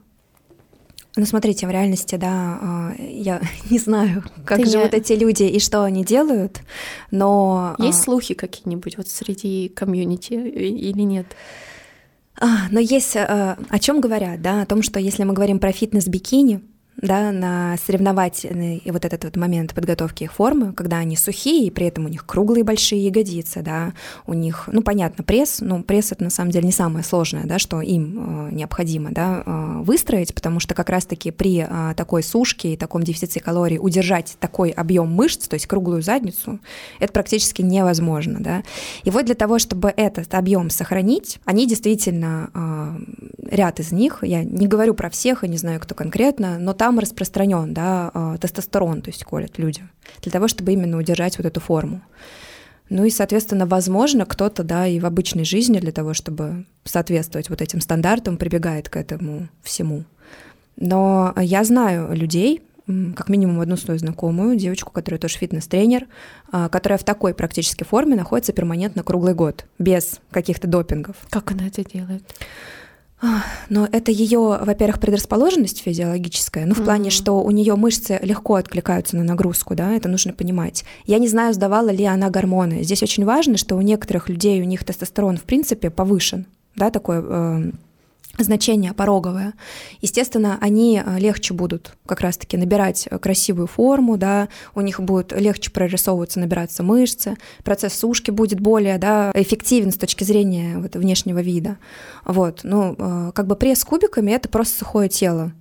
Ну, смотрите, в реальности, да, а, я не знаю, как я- живут эти люди и что они делают, но... а, Есть слухи какие-нибудь вот среди комьюнити или нет? А, но есть, э, о чем говорят, да, о том, что если мы говорим про фитнес-бикини, да, на соревновательный вот этот вот момент подготовки их формы, когда они сухие, и при этом у них круглые большие ягодицы, да, у них, ну, понятно, пресс, ну, пресс это на самом деле не самое сложное, да, что им э, необходимо, да, э, выстроить, потому что как раз-таки при э, такой сушке и таком дефиците калорий удержать такой объем мышц, то есть круглую задницу, это практически невозможно, да. И вот для того, чтобы этот объем сохранить, они действительно, э, ряд из них, я не говорю про всех, и не знаю, кто конкретно, но там распространен, да, э, тестостерон, то есть колят люди, для того, чтобы именно удержать вот эту форму. Ну и, соответственно, возможно, кто-то, да, и в обычной жизни для того, чтобы соответствовать вот этим стандартам, прибегает к этому всему. Но я знаю людей, как минимум одну свою знакомую, девочку, которая тоже фитнес-тренер, а, которая в такой практически форме находится перманентно круглый год, без каких-то допингов. Как она это делает? Но это ее, во-первых, предрасположенность физиологическая, ну, в mm-hmm. плане, что у нее мышцы легко откликаются на нагрузку, да, это нужно понимать. Я не знаю, сдавала ли она гормоны. Здесь очень важно, что у некоторых людей у них тестостерон, в принципе, повышен, да, такой э, значение пороговое. Естественно, они э, легче будут как раз-таки набирать красивую форму, да, у них будет легче прорисовываться, набираться мышцы, процесс сушки будет более да, эффективен с точки зрения вот, внешнего вида. Вот, ну, э, как бы пресс кубиками — это просто сухое тело,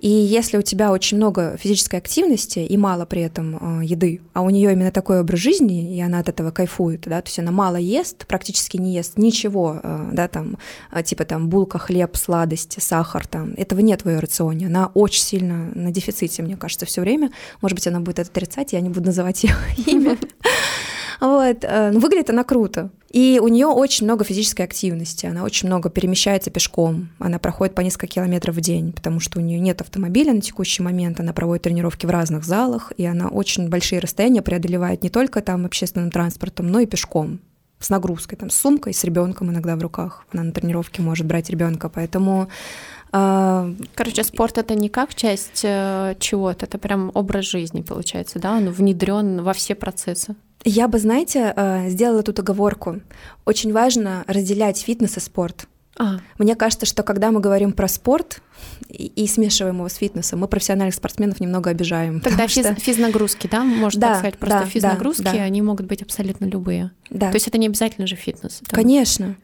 и если у тебя очень много физической активности и мало при этом э, еды, а у нее именно такой образ жизни, и она от этого кайфует, да, то есть она мало ест, практически не ест ничего, э, да, там, э, типа там булка, хлеб, сладости, сахар, там, этого нет в ее рационе, она очень сильно на дефиците, мне кажется, все время, может быть, она будет это отрицать, я не буду называть ее имя, вот. Э, ну, выглядит она круто. И у нее очень много физической активности, она очень много перемещается пешком, она проходит по несколько километров в день, потому что у нее нет автомобиля на текущий момент, она проводит тренировки в разных залах, и она очень большие расстояния преодолевает не только там общественным транспортом, но и пешком с нагрузкой, там, с сумкой, с ребенком иногда в руках. Она на тренировке может брать ребенка, поэтому Короче, спорт это не как часть э, чего-то, это прям образ жизни получается, да? Он внедрен во все процессы. Я бы, знаете, э, сделала тут оговорку. Очень важно разделять фитнес и спорт. А. Мне кажется, что когда мы говорим про спорт и, и смешиваем его с фитнесом, мы профессиональных спортсменов немного обижаем. Тогда физ, что... физнагрузки, да, можно да, так сказать, просто да, физнагрузки, да, да. они могут быть абсолютно любые. Да. То есть это не обязательно же фитнес. Это... Конечно.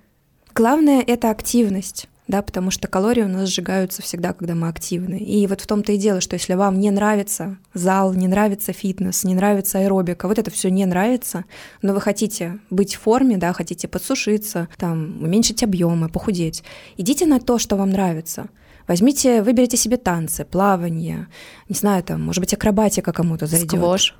Главное это активность да, потому что калории у нас сжигаются всегда, когда мы активны. И вот в том-то и дело, что если вам не нравится зал, не нравится фитнес, не нравится аэробика, вот это все не нравится, но вы хотите быть в форме, да, хотите подсушиться, там, уменьшить объемы, похудеть, идите на то, что вам нравится. Возьмите, выберите себе танцы, плавание, не знаю, там, может быть, акробатика кому-то зайдет. Сквош.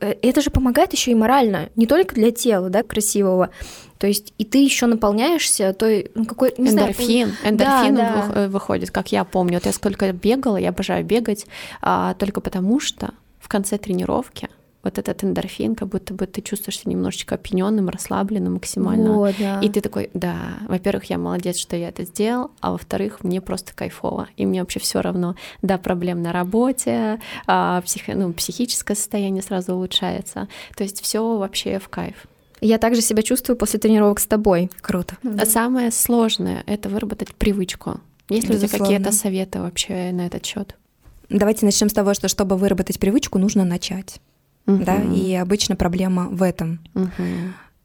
Э, это же помогает еще и морально, не только для тела, да, красивого. То есть и ты еще наполняешься той, ну, какой, не эндорфин, знаю, эндорфин да, да. выходит, как я помню. Вот я сколько бегала, я обожаю бегать, а, только потому что в конце тренировки вот этот эндорфин, как будто бы ты чувствуешь себя немножечко опьяненным, расслабленным максимально. Вот, да. И ты такой, да, во-первых, я молодец, что я это сделал, а во-вторых, мне просто кайфово. И мне вообще все равно, да, проблем на работе, а, психи, ну, психическое состояние сразу улучшается. То есть все вообще в кайф. Я также себя чувствую после тренировок с тобой. Круто. А самое сложное это выработать привычку. Есть ли у тебя какие-то советы вообще на этот счет? Давайте начнем с того, что чтобы выработать привычку, нужно начать угу. да, и обычно проблема в этом. Угу.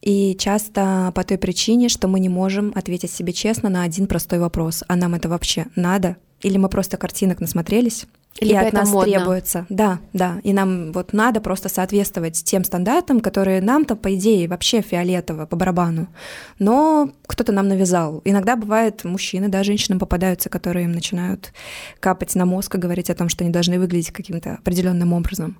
И часто по той причине, что мы не можем ответить себе честно на один простой вопрос: а нам это вообще надо? Или мы просто картинок насмотрелись? Или и от нас модно. требуется. Да, да. И нам вот надо просто соответствовать тем стандартам, которые нам-то, по идее, вообще фиолетово, по барабану. Но кто-то нам навязал. Иногда бывает, мужчины, да, женщинам попадаются, которые им начинают капать на мозг и говорить о том, что они должны выглядеть каким-то определенным образом.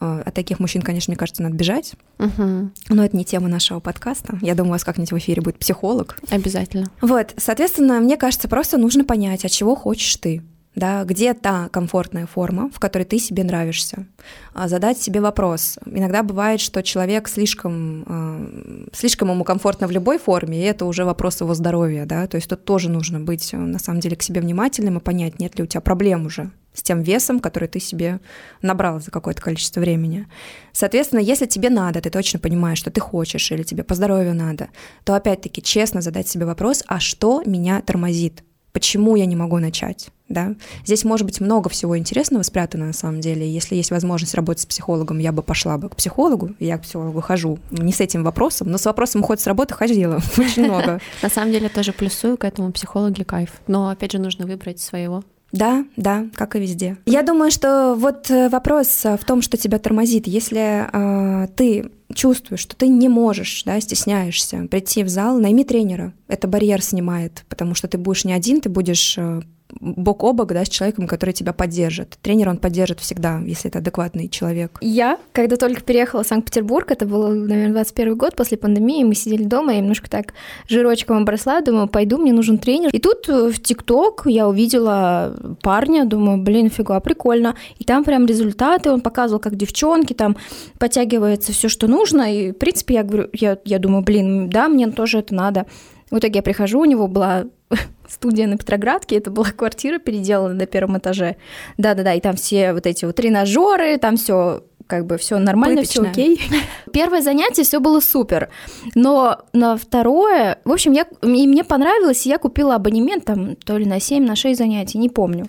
Э, от таких мужчин, конечно, мне кажется, надо бежать. Угу. Но это не тема нашего подкаста. Я думаю, у вас как-нибудь в эфире будет психолог. Обязательно. Вот, соответственно, мне кажется, просто нужно понять, а чего хочешь ты да, где та комфортная форма, в которой ты себе нравишься. А задать себе вопрос. Иногда бывает, что человек слишком, э, слишком ему комфортно в любой форме, и это уже вопрос его здоровья, да, то есть тут тоже нужно быть, на самом деле, к себе внимательным и понять, нет ли у тебя проблем уже с тем весом, который ты себе набрал за какое-то количество времени. Соответственно, если тебе надо, ты точно понимаешь, что ты хочешь, или тебе по здоровью надо, то опять-таки честно задать себе вопрос, а что меня тормозит? Почему я не могу начать? да. Здесь может быть много всего интересного спрятано на самом деле. Если есть возможность работать с психологом, я бы пошла бы к психологу. Я к психологу хожу не с этим вопросом, но с вопросом ухода с работы ходила очень много. На самом деле тоже плюсую к этому психологи кайф. Но опять же нужно выбрать своего. Да, да, как и везде. Я думаю, что вот э, вопрос в том, что тебя тормозит. Если э, ты чувствуешь, что ты не можешь, да, стесняешься прийти в зал, найми тренера. Это барьер снимает, потому что ты будешь не один, ты будешь э, бок о бок, да, с человеком, который тебя поддержит. Тренер, он поддержит всегда, если это адекватный человек. Я, когда только переехала в Санкт-Петербург, это был, наверное, 21 год после пандемии, мы сидели дома, я немножко так жирочком обросла, думаю, пойду, мне нужен тренер. И тут э, в ТикТок я увидела парня, думаю, блин, фига, прикольно. И там прям результаты, он показывал, как девчонки, там подтягивается все, что нужно. И, в принципе, я говорю, я, я думаю, блин, да, мне тоже это надо. В итоге я прихожу, у него была студия на Петроградке, это была квартира переделана на первом этаже. Да-да-да, и там все вот эти вот тренажеры, там все как бы все нормально, все окей. Первое занятие все было супер, но на второе, в общем, я, и мне понравилось, и я купила абонемент там то ли на 7, на 6 занятий, не помню.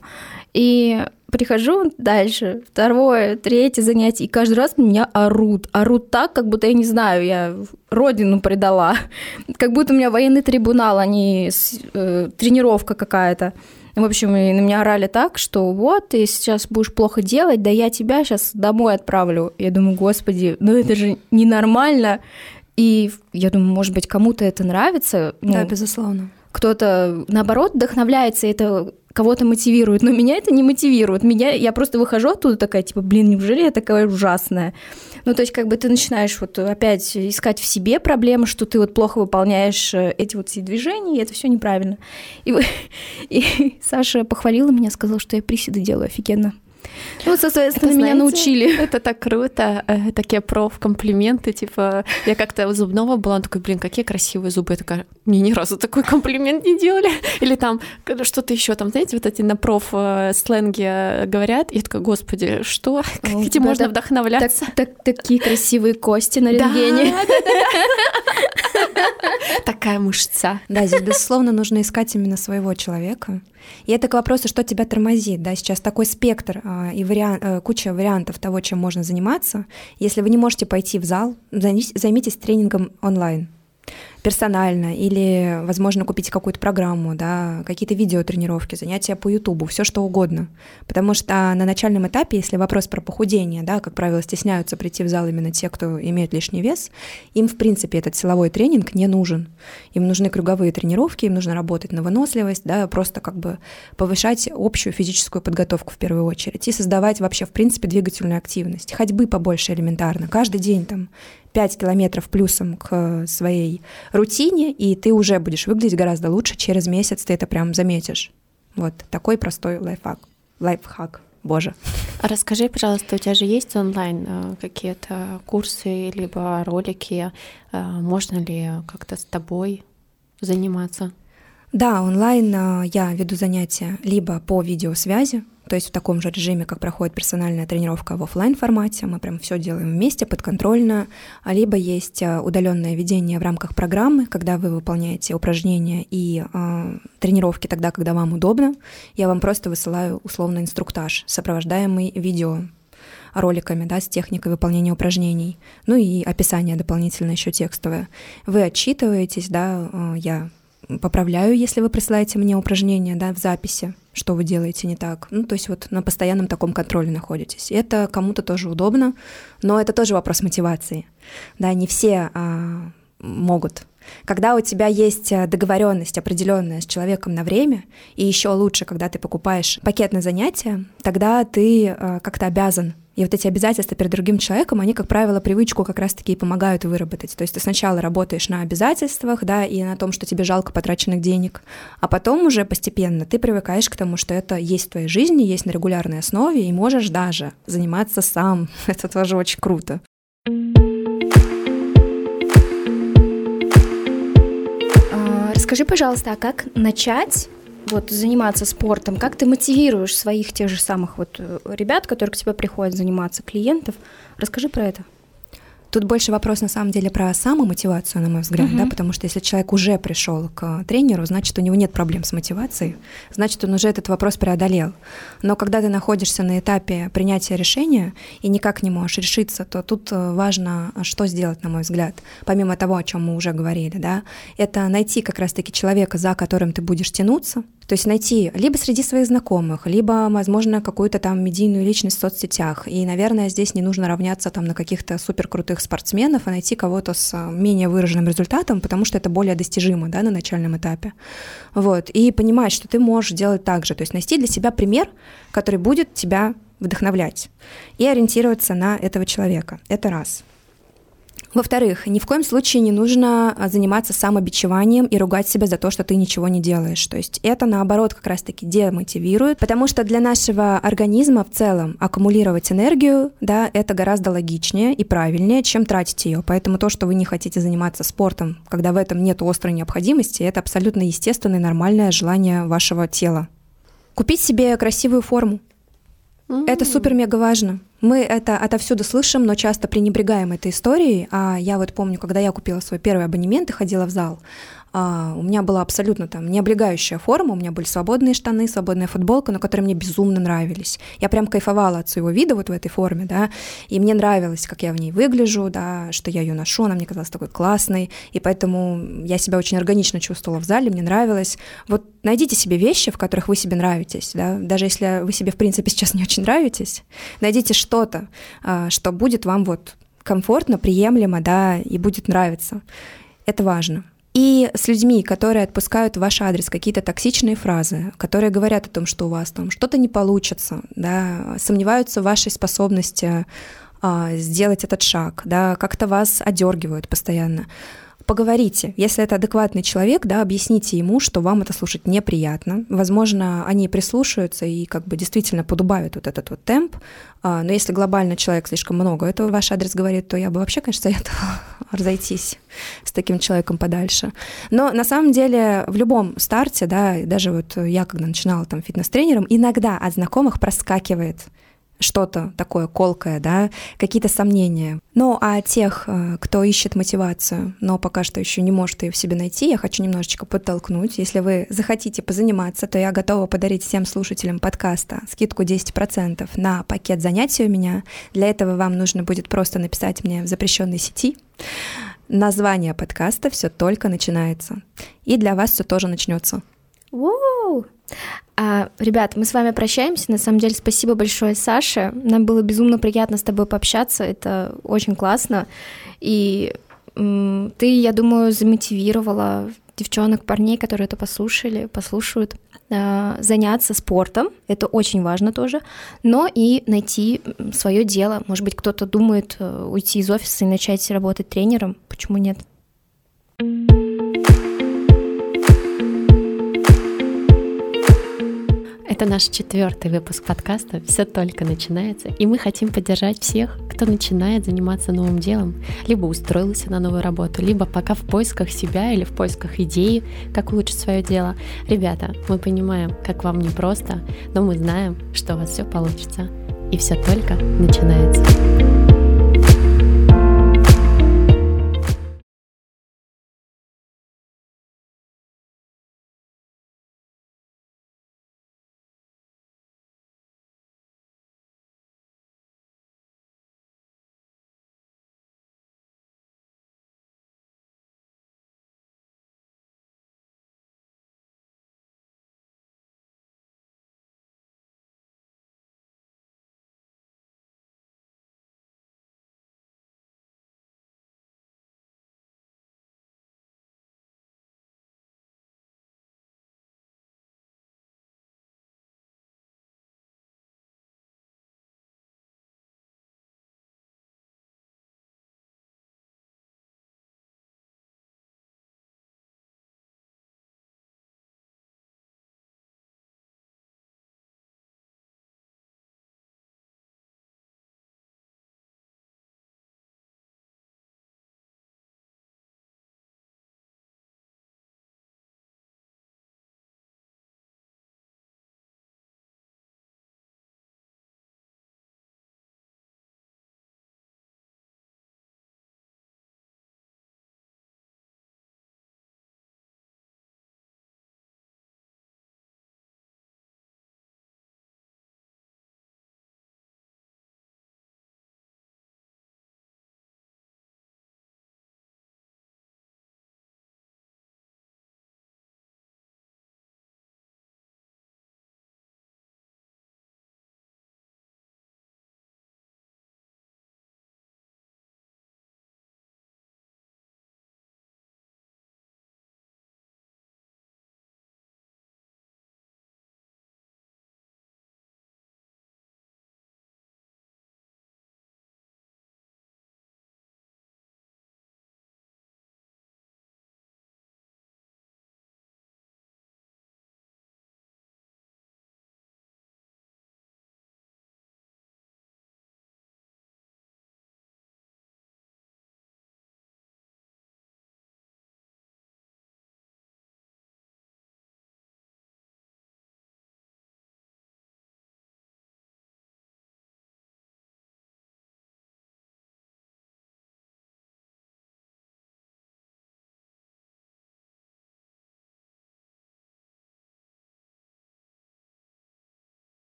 И прихожу дальше, второе, третье занятие, и каждый раз меня орут. Орут так, как будто, я не знаю, я родину предала. Как будто у меня военный трибунал, а не э, тренировка какая-то. В общем, и на меня орали так, что вот, ты сейчас будешь плохо делать, да я тебя сейчас домой отправлю. Я думаю, господи, ну это же ненормально. И я думаю, может быть, кому-то это нравится. Ну, да, безусловно. Кто-то, наоборот, вдохновляется, это кого-то мотивирует, но меня это не мотивирует. Меня, я просто выхожу оттуда такая, типа, блин, неужели я такая ужасная? Ну, то есть, как бы ты начинаешь вот опять искать в себе проблемы, что ты вот плохо выполняешь э, эти вот все движения, и это все неправильно. И, и Саша похвалила меня, сказала, что я приседы делаю офигенно. Ну, соответственно, это, меня знаете, научили. Это так круто, э, такие проф-комплименты, типа, я как-то у зубного была, он такой, блин, какие красивые зубы, я такая, мне ни разу такой комплимент не делали, или там что-то еще там, знаете, вот эти на проф-сленге э, говорят, я такая, господи, что, как этим можно вдохновляться? такие красивые кости на рентгене. Такая мышца. Да, здесь, безусловно, нужно искать именно своего человека, и это к вопросу, что тебя тормозит. Да? Сейчас такой спектр а, и вариан, а, куча вариантов того, чем можно заниматься. Если вы не можете пойти в зал, займитесь тренингом онлайн персонально или, возможно, купить какую-то программу, да, какие-то видеотренировки, занятия по Ютубу, все что угодно. Потому что на начальном этапе, если вопрос про похудение, да, как правило, стесняются прийти в зал именно те, кто имеет лишний вес, им, в принципе, этот силовой тренинг не нужен. Им нужны круговые тренировки, им нужно работать на выносливость, да, просто как бы повышать общую физическую подготовку в первую очередь и создавать вообще, в принципе, двигательную активность. Ходьбы побольше элементарно. Каждый день там 5 километров плюсом к своей рутине, и ты уже будешь выглядеть гораздо лучше. Через месяц ты это прям заметишь. Вот такой простой лайфхак. Лайфхак. Боже. А расскажи, пожалуйста, у тебя же есть онлайн э, какие-то курсы либо ролики? Э, можно ли как-то с тобой заниматься? Да, онлайн э, я веду занятия либо по видеосвязи, то есть в таком же режиме, как проходит персональная тренировка в офлайн формате, мы прям все делаем вместе, подконтрольно, а либо есть э, удаленное ведение в рамках программы, когда вы выполняете упражнения и э, тренировки тогда, когда вам удобно. Я вам просто высылаю условно инструктаж, сопровождаемый видео роликами, да, с техникой выполнения упражнений, ну и описание дополнительно еще текстовое. Вы отчитываетесь, да, э, я поправляю, если вы присылаете мне упражнения да, в записи, что вы делаете не так. Ну, то есть вот на постоянном таком контроле находитесь. Это кому-то тоже удобно, но это тоже вопрос мотивации. Да, не все а, могут. Когда у тебя есть договоренность определенная с человеком на время, и еще лучше, когда ты покупаешь пакет на занятия, тогда ты а, как-то обязан и вот эти обязательства перед другим человеком, они, как правило, привычку как раз-таки и помогают выработать. То есть ты сначала работаешь на обязательствах, да, и на том, что тебе жалко потраченных денег, а потом уже постепенно ты привыкаешь к тому, что это есть в твоей жизни, есть на регулярной основе, и можешь даже заниматься сам. Это тоже очень круто. А, расскажи, пожалуйста, а как начать вот заниматься спортом, как ты мотивируешь своих тех же самых вот э, ребят, которые к тебе приходят заниматься, клиентов? Расскажи про это. Тут больше вопрос на самом деле про самомотивацию, на мой взгляд, угу. да, потому что если человек уже пришел к тренеру, значит, у него нет проблем с мотивацией, значит, он уже этот вопрос преодолел. Но когда ты находишься на этапе принятия решения и никак не можешь решиться, то тут э, важно, что сделать, на мой взгляд, помимо того, о чем мы уже говорили, да, это найти как раз-таки человека, за которым ты будешь тянуться, то есть найти либо среди своих знакомых, либо, возможно, какую-то там медийную личность в соцсетях. И, наверное, здесь не нужно равняться там на каких-то суперкрутых спортсменов, а найти кого-то с а, менее выраженным результатом, потому что это более достижимо да, на начальном этапе. Вот. И понимать, что ты можешь делать так же. То есть найти для себя пример, который будет тебя вдохновлять и ориентироваться на этого человека. Это раз. Во-вторых, ни в коем случае не нужно а, заниматься самобичеванием и ругать себя за то, что ты ничего не делаешь. То есть это, наоборот, как раз-таки демотивирует, потому что для нашего организма в целом аккумулировать энергию, да, это гораздо логичнее и правильнее, чем тратить ее. Поэтому то, что вы не хотите заниматься спортом, когда в этом нет острой необходимости, это абсолютно естественное и нормальное желание вашего тела. Купить себе красивую форму, это супер-мега важно. Мы это отовсюду слышим, но часто пренебрегаем этой историей. А я вот помню, когда я купила свой первый абонемент и ходила в зал, а, у меня была абсолютно там не облегающая форма, у меня были свободные штаны, свободная футболка, но которые мне безумно нравились. Я прям кайфовала от своего вида вот в этой форме, да, и мне нравилось, как я в ней выгляжу, да, что я ее ношу, она мне казалась такой классной, и поэтому я себя очень органично чувствовала в зале, мне нравилось. Вот найдите себе вещи, в которых вы себе нравитесь, да, даже если вы себе, в принципе, сейчас не очень нравитесь, найдите что-то, а, что будет вам вот комфортно, приемлемо, да, и будет нравиться. Это важно. И с людьми, которые отпускают в ваш адрес какие-то токсичные фразы, которые говорят о том, что у вас там что-то не получится, да, сомневаются в вашей способности а, сделать этот шаг, да, как-то вас одергивают постоянно поговорите. Если это адекватный человек, да, объясните ему, что вам это слушать неприятно. Возможно, они прислушаются и как бы действительно подубавят вот этот вот темп. А, но если глобально человек слишком много этого ваш адрес говорит, то я бы вообще, конечно, советовала разойтись с таким человеком подальше. Но на самом деле в любом старте, да, даже вот я, когда начинала там фитнес-тренером, иногда от знакомых проскакивает что-то такое колкое, да, какие-то сомнения. Ну, а тех, э, кто ищет мотивацию, но пока что еще не может ее в себе найти, я хочу немножечко подтолкнуть. Если вы захотите позаниматься, то я готова подарить всем слушателям подкаста скидку 10% на пакет занятий у меня. Для этого вам нужно будет просто написать мне в запрещенной сети. Название подкаста все только начинается. И для вас все тоже начнется. Воу! А, ребят, мы с вами прощаемся. На самом деле, спасибо большое, Саше. Нам было безумно приятно с тобой пообщаться. Это очень классно. И м, ты, я думаю, замотивировала девчонок, парней, которые это послушали, послушают, а, заняться спортом. Это очень важно тоже. Но и найти свое дело. Может быть, кто-то думает э, уйти из офиса и начать работать тренером. Почему нет? thank you Это наш четвертый выпуск подкаста «Все только начинается», и мы хотим поддержать всех, кто начинает заниматься новым делом, либо устроился на новую работу, либо пока в поисках себя или в поисках идеи, как улучшить свое дело. Ребята, мы понимаем, как вам непросто, но мы знаем, что у вас все получится, и все только начинается.